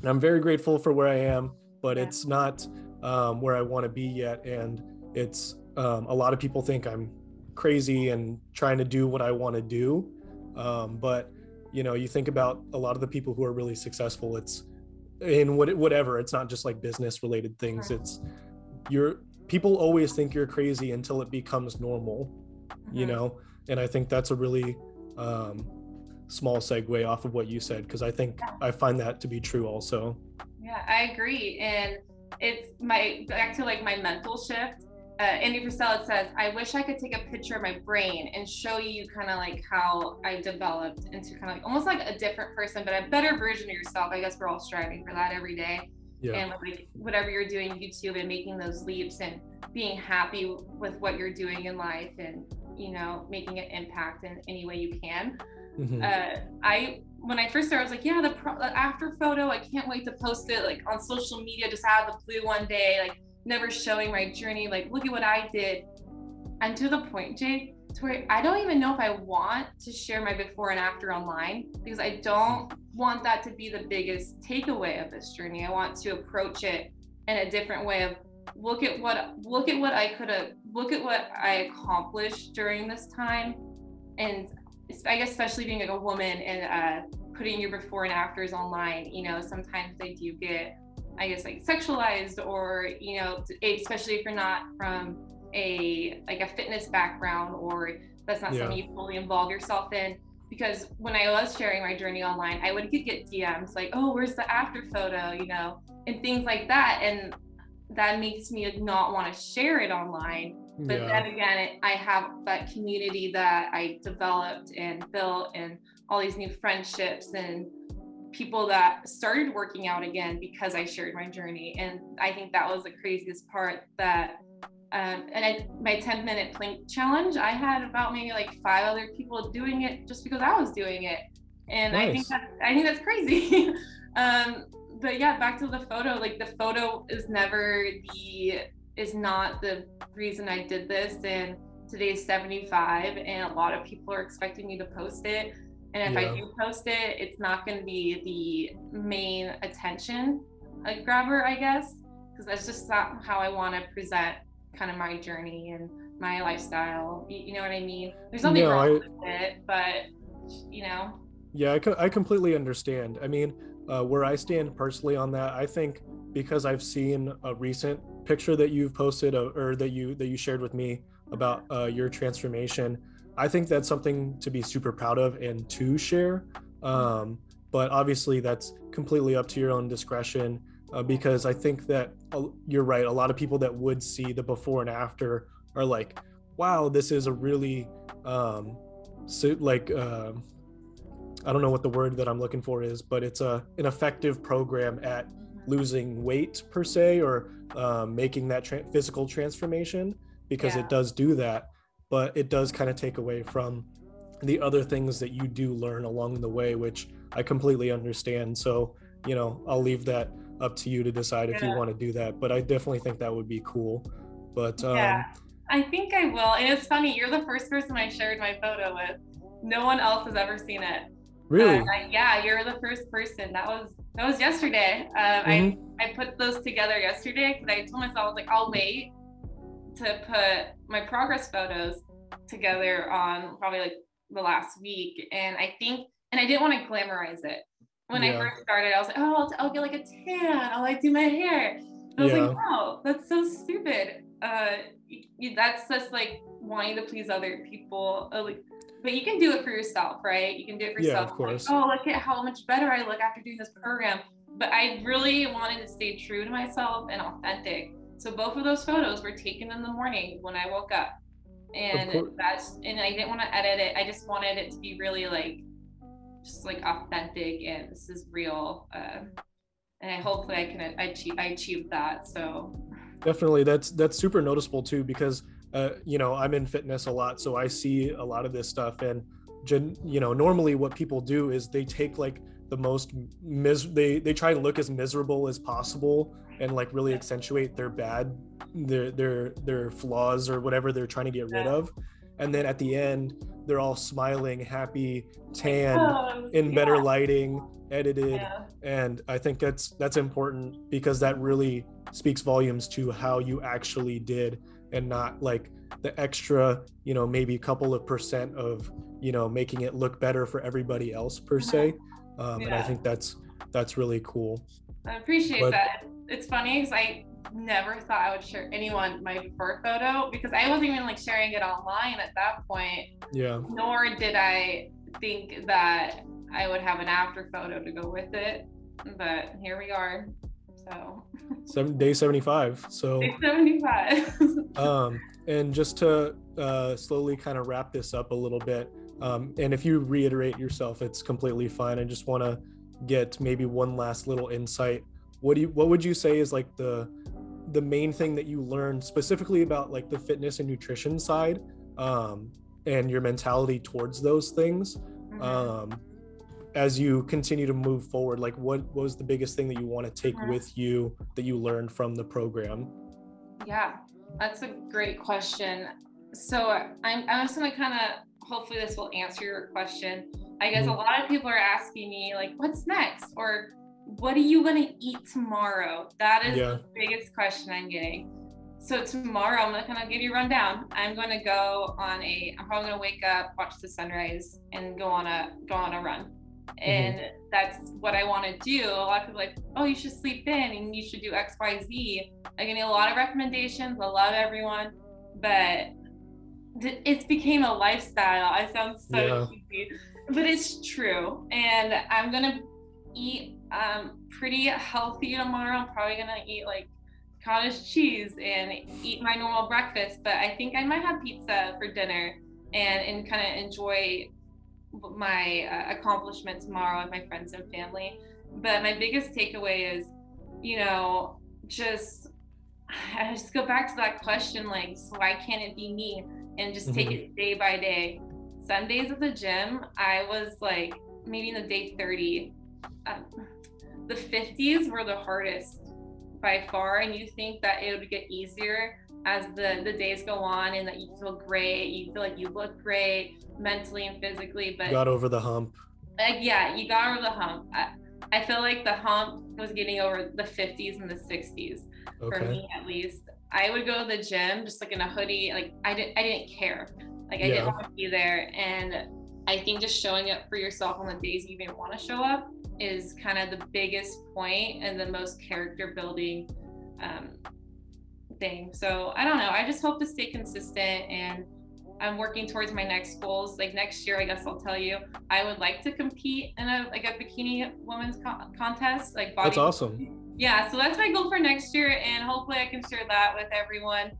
S1: And I'm very grateful for where I am, but it's not um, where I want to be yet. And it's um, a lot of people think I'm crazy and trying to do what I want to do. Um, but you know, you think about a lot of the people who are really successful. It's in what whatever. It's not just like business related things. It's you're people always think you're crazy until it becomes normal. You mm-hmm. know, and I think that's a really um, small segue off of what you said because I think I find that to be true also.
S2: Yeah, I agree, and it's my back to like my mental shift uh, Andy Frisella says, I wish I could take a picture of my brain and show you kind of like how I developed into kind of like almost like a different person, but a better version of yourself. I guess we're all striving for that every day. yeah. and like whatever you're doing youtube and making those leaps and being happy with what you're doing in life and you know making an impact in any way you can mm-hmm. uh, i when i first started i was like yeah the, pro- the after photo i can't wait to post it like on social media just out of the blue one day like never showing my journey like look at what i did and to the point jake to where I don't even know if I want to share my before and after online because I don't want that to be the biggest takeaway of this journey. I want to approach it in a different way of look at what look at what I could have look at what I accomplished during this time and I guess especially being like a woman and uh, putting your before and afters online, you know, sometimes they do get I guess like sexualized or you know especially if you're not from a like a fitness background or that's not yeah. something you fully involve yourself in because when I was sharing my journey online, I would get DMs like, "Oh, where's the after photo?" you know, and things like that, and that makes me not want to share it online. But yeah. then again, it, I have that community that I developed and built, and all these new friendships and people that started working out again because I shared my journey. And I think that was the craziest part that um, and I, my 10 minute plank challenge, I had about maybe like five other people doing it just because I was doing it. And nice. I think that I think that's crazy. *laughs* um, but yeah, back to the photo, like the photo is never the is not the reason I did this. And today's 75 and a lot of people are expecting me to post it. And if yeah. I do post it, it's not going to be the main attention grabber, I guess, because that's just not how I want to present kind of my journey and my lifestyle. You, know what I mean? There's nothing no, wrong I, with it, but you know.
S1: Yeah, I, I completely understand. I mean, uh, where I stand personally on that, I think because I've seen a recent picture that you've posted uh, or that you that you shared with me about uh, your transformation, I think that's something to be super proud of and to share. Um, but obviously, that's completely up to your own discretion uh, because I think that uh, you're right. A lot of people that would see the before and after are like, wow, this is a really, um, so, like, uh, I don't know what the word that I'm looking for is, but it's a an effective program at losing weight per se or um, making that tra- physical transformation because yeah. it does do that, but it does kind of take away from the other things that you do learn along the way, which I completely understand. So, you know, I'll leave that up to you to decide yeah. if you want to do that. But I definitely think that would be cool. But um, yeah,
S2: I think I will. And it's funny, you're the first person I shared my photo with. No one else has ever seen it.
S1: Really? Uh,
S2: yeah, you're the first person. That was that was yesterday. Um, mm-hmm. I I put those together yesterday because I told myself I was like, I'll wait to put my progress photos together on probably like the last week, and I think and I didn't want to glamorize it when yeah. I first started, I was like, oh, I'll, I'll, get like a tan. I'll like do my hair. I was yeah. like, wow, that's so stupid. Uh, that's just like wanting to please other people. Uh, like, but you can do it for yourself, right? You can do it for
S1: yeah,
S2: yourself.
S1: Of course.
S2: Like, oh, look at how much better I look after doing this program. But I really wanted to stay true to myself and authentic. So both of those photos were taken in the morning when I woke up. And that's and I didn't want to edit it. I just wanted it to be really like just like authentic and this is real. Uh, and I hopefully I can achieve I achieve that. So
S1: definitely that's that's super noticeable too because uh, you know I'm in fitness a lot, so I see a lot of this stuff and you know normally what people do is they take like the most mis they they try to look as miserable as possible and like really accentuate their bad their their their flaws or whatever they're trying to get rid of. And then at the end they're all smiling happy tan oh, in better yeah. lighting edited. Yeah. and i think that's that's important because that really speaks volumes to how you actually did and not like the extra you know maybe a couple of percent of you know making it look better for everybody else per uh-huh. se um, yeah. and i think that's that's really cool
S2: i appreciate but, that it's funny because i never thought I would share anyone my before photo because I wasn't even like sharing it online at that point.
S1: Yeah.
S2: Nor did I think that I would have an after photo to go with it. But here we are. So *laughs*
S1: seven day 75. So
S2: day 75. *laughs*
S1: um and just to uh slowly kind of wrap this up a little bit. Um, and if you reiterate yourself, it's completely fine. I just want to get maybe one last little insight what do you what would you say is like the the main thing that you learned specifically about like the fitness and nutrition side um, and your mentality towards those things mm-hmm. um, as you continue to move forward like what, what was the biggest thing that you want to take mm-hmm. with you that you learned from the program
S2: yeah that's a great question so i'm, I'm just going to kind of hopefully this will answer your question i guess mm-hmm. a lot of people are asking me like what's next or what are you going to eat tomorrow that is yeah. the biggest question i'm getting so tomorrow I'm gonna kind of give you a rundown. I'm going to go on a. I'm probably gonna wake up, watch the sunrise, and go on a go on a run. Mm-hmm. And mm-hmm. that's what I want to do. A lot of people like, oh, you should sleep in and you should do X, Y, Z. I you a lot of recommendations. I love everyone, but it's became a lifestyle. I sound so yeah. easy, but it's true. And I'm gonna eat um, pretty healthy tomorrow. I'm probably gonna eat like cottage cheese and eat my normal breakfast, but I think I might have pizza for dinner and, and kind of enjoy my uh, accomplishment tomorrow with my friends and family. But my biggest takeaway is, you know, just *sighs* I just go back to that question like, so why can't it be me? And just take mm-hmm. it day by day. Some days at the gym, I was like, maybe in the day 30. Um, the 50s were the hardest by far and you think that it would get easier as the the days go on and that you feel great you feel like you look great mentally and physically but
S1: got over the hump
S2: like yeah you got over the hump I, I feel like the hump was getting over the 50s and the 60s okay. for me at least I would go to the gym just like in a hoodie like I didn't I didn't care like I yeah. didn't want to be there and I think just showing up for yourself on the days you even want to show up is kind of the biggest point and the most character building um, thing. So I don't know. I just hope to stay consistent and I'm working towards my next goals. Like next year, I guess I'll tell you, I would like to compete in a like a bikini women's co- contest. Like
S1: body. That's awesome.
S2: Yeah, so that's my goal for next year, and hopefully I can share that with everyone.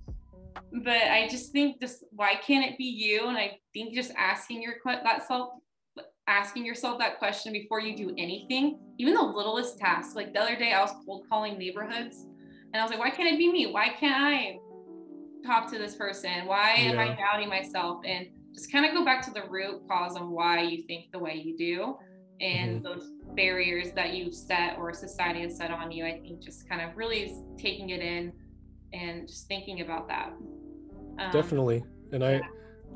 S2: But I just think just why can't it be you? And I think just asking your that self asking yourself that question before you do anything, even the littlest tasks. Like the other day, I was cold calling neighborhoods and I was like, why can't it be me? Why can't I talk to this person? Why yeah. am I doubting myself? And just kind of go back to the root cause of why you think the way you do and mm-hmm. those barriers that you've set or society has set on you. I think just kind of really is taking it in and just thinking about that.
S1: Um, Definitely. And I,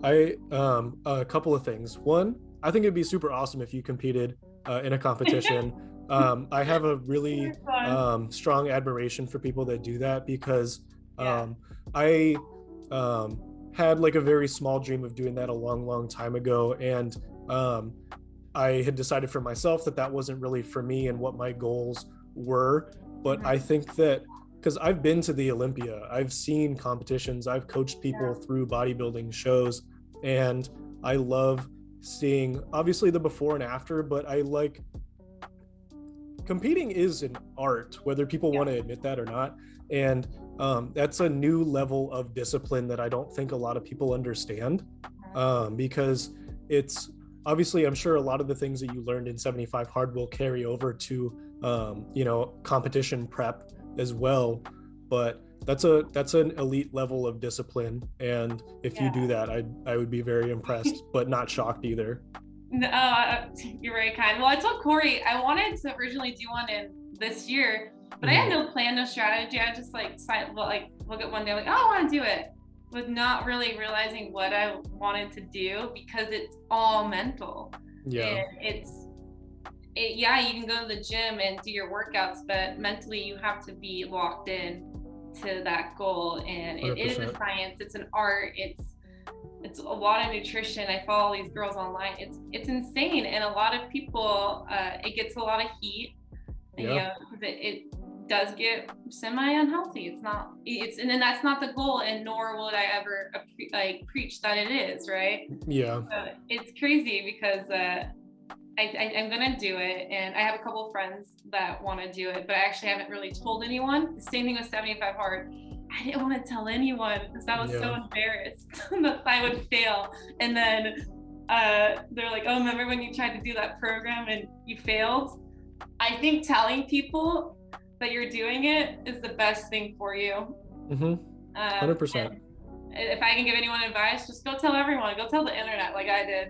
S1: I, um, a couple of things. One, I think it'd be super awesome if you competed uh, in a competition. *laughs* um, I have a really um, strong admiration for people that do that because um, I um, had like a very small dream of doing that a long, long time ago, and um, I had decided for myself that that wasn't really for me and what my goals were. But. I think that because I've been to the Olympia, I've seen competitions, I've coached people yeah. through bodybuilding shows, and I love seeing obviously the before and after, but I like competing is an art, whether people yeah. want to admit that or not. And um, that's a new level of discipline that I don't think a lot of people understand um, because it's obviously, I'm sure a lot of the things that you learned in 75 hard will carry over to, um, you know, competition prep as well. But that's a that's an elite level of discipline and if yeah. you do that i i would be very impressed *laughs* but not shocked either
S2: no uh, you're very kind well i told corey i wanted to originally do one in this year but mm-hmm. i had mm-hmm. no plan no strategy i just like sign, like look at one day like oh i want to do it with not really realizing what i wanted to do because it's all mental.
S1: Yeah. And
S2: it's it, yeah you can go to the gym and do your workouts but mentally you have to be locked in to that goal. And it 100%. is a science. It's an art. It's it's a lot of nutrition. I follow these girls online. It's it's insane. And a lot of people uh, it gets a lot of heat yeah. you know it, it does get semi unhealthy it's not it's and then that's not the goal and nor would i ever like preach that it is right
S1: yeah
S2: so it's crazy because uh I, I, am gonna do it, and I have a couple friends that want to do it, but I actually haven't really told anyone. The same thing with 75 hard. I didn't want to tell anyone because I was yeah. so embarrassed *laughs* that I would fail. And then uh, they're like, "Oh, remember when you tried to do that program and you failed?" I think telling people that you're doing it is the best thing for you.
S1: Mm-hmm. Hundred um, percent.
S2: If I can give anyone advice, just go tell everyone. Go tell the internet, like I did.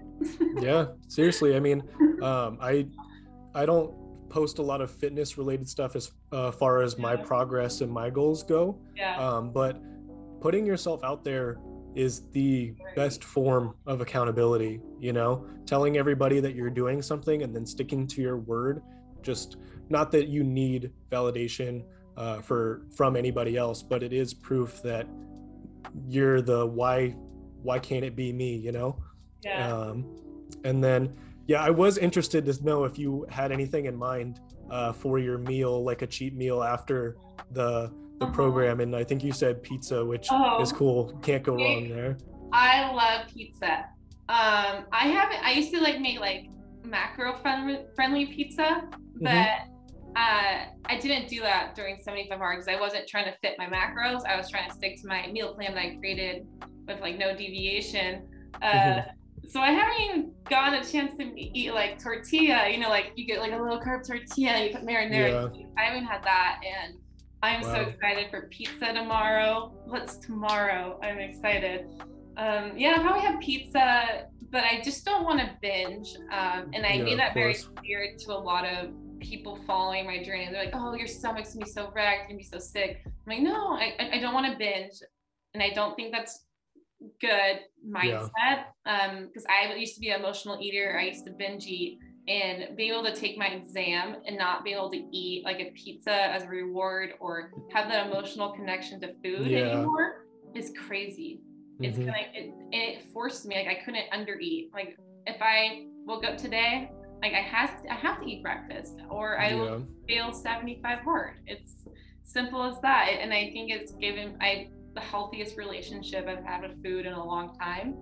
S2: *laughs*
S1: yeah, seriously. I mean, um, I, I don't post a lot of fitness related stuff as uh, far as my progress and my goals go.
S2: Yeah.
S1: Um, but putting yourself out there is the best form of accountability you know telling everybody that you're doing something and then sticking to your word just not that you need validation uh, for from anybody else but it is proof that you're the why why can't it be me you know
S2: yeah.
S1: um and then yeah i was interested to know if you had anything in mind uh, for your meal like a cheap meal after the the uh-huh. program and i think you said pizza which oh, is cool can't go wrong there
S2: i love pizza um i haven't i used to like make like macro friendly friendly pizza but mm-hmm. Uh, I didn't do that during 75 hard because I wasn't trying to fit my macros. I was trying to stick to my meal plan that I created with like no deviation. Uh, mm-hmm. So I haven't even gotten a chance to eat like tortilla. You know, like you get like a little carb tortilla, you put marinara. Yeah. I haven't had that, and I'm wow. so excited for pizza tomorrow. What's tomorrow? I'm excited. Um, yeah, I probably have pizza, but I just don't want to binge. Um, and I yeah, made that very clear to a lot of people following my journey. They're like, "Oh, your stomach's gonna be so wrecked, you're gonna be so sick." I'm like, "No, I, I don't want to binge, and I don't think that's good mindset. Yeah. Um, because I used to be an emotional eater. I used to binge eat, and being able to take my exam and not being able to eat like a pizza as a reward or have that emotional connection to food yeah. anymore is crazy. Mm-hmm. It's kind of it, it forced me like I couldn't undereat. Like if I woke up today like I have to, I have to eat breakfast or I yeah. will fail 75 hard. It's simple as that. And I think it's given I the healthiest relationship I've had with food in a long time.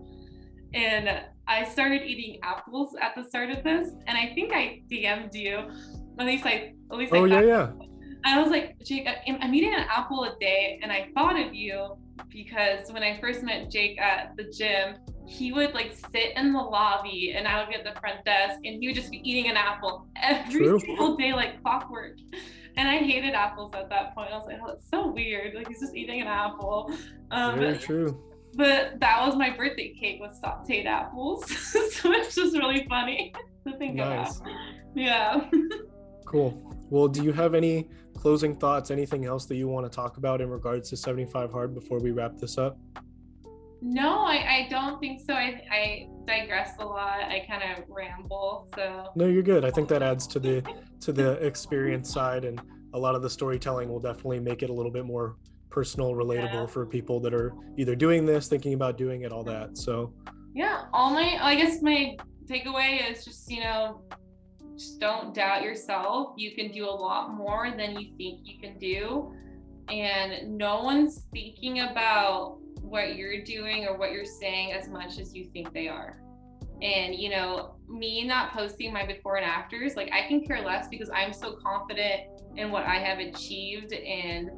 S2: And I started eating apples at the start of this, and I think I DM'd you. At least I at least
S1: oh,
S2: I
S1: yeah, yeah.
S2: I was like, Jake, I'm eating an apple a day, and I thought of you because when I first met Jake at the gym, he would like sit in the lobby and I would be at the front desk and he would just be eating an apple every True. single day like clockwork. And I hated apples at that point. I was like, oh, it's so weird. Like he's just eating an apple.
S1: Um, Very true.
S2: But that was my birthday cake with sauteed apples. *laughs* so it's just really funny *laughs* to think nice. about. Yeah.
S1: cool. Well, do you have any closing thoughts, anything else that you want to talk about in regards to 75 hard before we wrap this up?
S2: No, I, I don't think so. I, I digress a lot. I kind of ramble. So
S1: No, you're good. I think that adds to the to the experience side and a lot of the storytelling will definitely make it a little bit more personal, relatable yeah. for people that are either doing this, thinking about doing it, all mm-hmm. that. So
S2: yeah, all my I guess my takeaway is just, you know, just don't doubt yourself. You can do a lot more than you think you can do. And no one's thinking about what you're doing or what you're saying as much as you think they are. And, you know, me not posting my before and afters, like I can care less because I'm so confident in what I have achieved and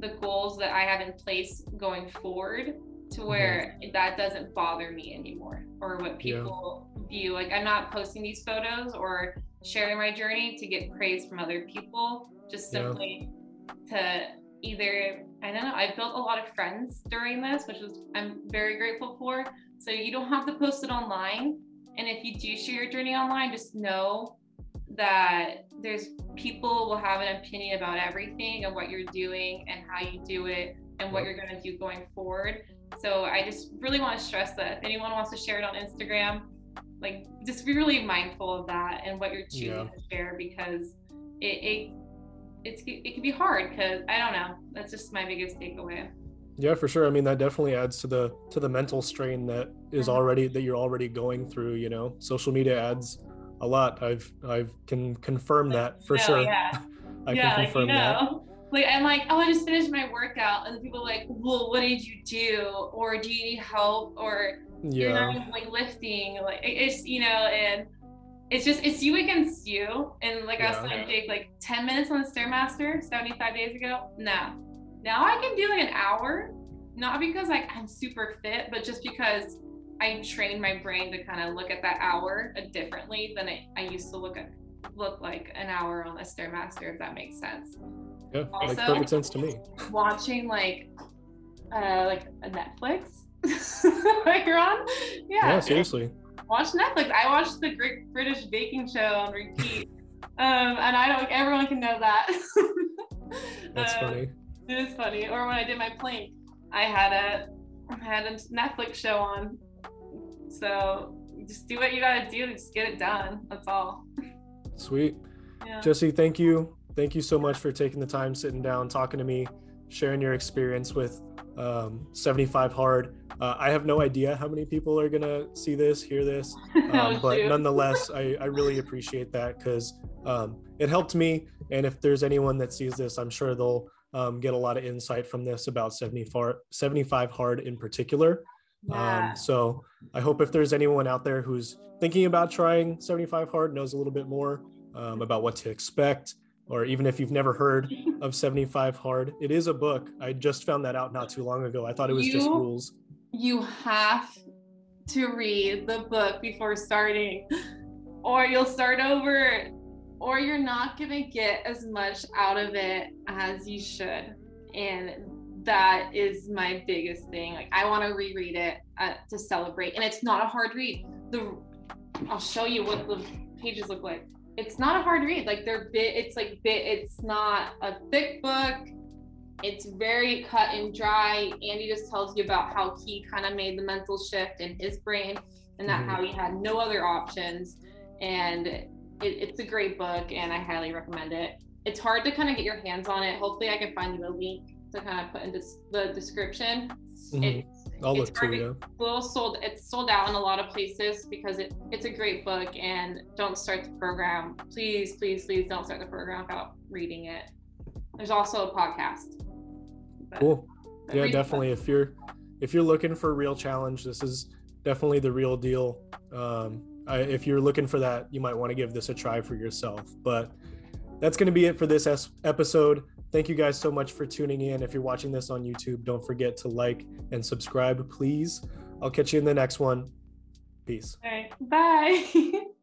S2: the goals that I have in place going forward to mm-hmm. where mm-hmm. that doesn't bother me anymore or what people yeah. view. Like I'm not posting these photos or sharing my journey to get praise from other people, just simply yeah. to either I don't know, I built a lot of friends during this, which was I'm very grateful for. So you don't have to post it online. And if you do share your journey online, just know that there's people will have an opinion about everything and what you're doing and how you do it and what you're going to do going forward. So I just really want to stress that if anyone wants to share it on Instagram, like just be really mindful of that and what you're choosing yeah. to share because it, it it's it can be hard because I don't know. That's just my biggest takeaway.
S1: Yeah, for sure. I mean, that definitely adds to the to the mental strain that is mm-hmm. already that you're already going through. You know, social media adds a lot. I've I've can confirm that for sure.
S2: Yeah, *laughs* I yeah, can confirm like, you know. that. Like I'm like, oh, I just finished my workout, and people are like, well, what did you do, or do you need help, or yeah. you're not even, like lifting, like it's you know, and it's just it's you against you. And like yeah. I was saying, Jake, like 10 minutes on the Stairmaster 75 days ago. No. Now I can do like an hour, not because like I'm super fit, but just because I trained my brain to kind of look at that hour differently than I, I used to look at look like an hour on the Stairmaster, if that makes sense.
S1: Yeah, also, makes perfect sense to me.
S2: Watching like uh like a Netflix like you're on. Yeah.
S1: Yeah, seriously.
S2: Watch Netflix. I watched the Great British Baking Show on repeat. um, and I don't everyone can know that. *laughs*
S1: That's
S2: um,
S1: funny.
S2: It is funny. Or when I did my plank, I had a I had a Netflix show on. So just do what you gotta do, just get it done. That's all.
S1: Sweet. Yeah. Jesse, thank you. Thank you so much for taking the time, sitting down, talking to me, sharing your experience with um, 75 hard. Uh, I have no idea how many people are gonna see this, hear this, *laughs* um, oh, but nonetheless, I, I really *laughs* appreciate that because um, it helped me. And if there's anyone that sees this, I'm sure they'll um, get a lot of insight from this about 74, 75 hard in particular. Um, so I hope if there's anyone out there who's thinking about trying 75 hard, knows a little bit more um, about what to expect, or even if you've never heard of 75 hard it is a book. I just found that out not too long ago. I thought it was you, just rules.
S2: You have to read the book before starting or you'll start over or you're not going to get as much out of it as you should. And that is my biggest thing. Like i want to reread it uh, to celebrate. And it's not a hard read. The i'll show you what the pages look like it's not a hard read. Like they're bit, it's like bit, it's not a thick book. It's very cut and dry. Andy just tells you about how he kind of made the mental shift in his brain and that mm-hmm. how he had no other options. And it, it's a great book and I highly recommend it. It's hard to kind of get your hands on it. Hopefully I can find you a link to kind of put in this, the description. Mm-hmm. It,
S1: I'll look too.
S2: Yeah. Little sold. It's sold out in a lot of places because it, it's a great book. And don't start the program. Please, please, please don't start the program without reading it. There's also a podcast.
S1: But, cool. But yeah, definitely. If you're if you're looking for a real challenge, this is definitely the real deal. Um, I, if you're looking for that, you might want to give this a try for yourself. But that's going to be it for this episode. Thank you guys so much for tuning in. If you're watching this on YouTube, don't forget to like and subscribe, please. I'll catch you in the next one. Peace.
S2: All right. Bye. *laughs*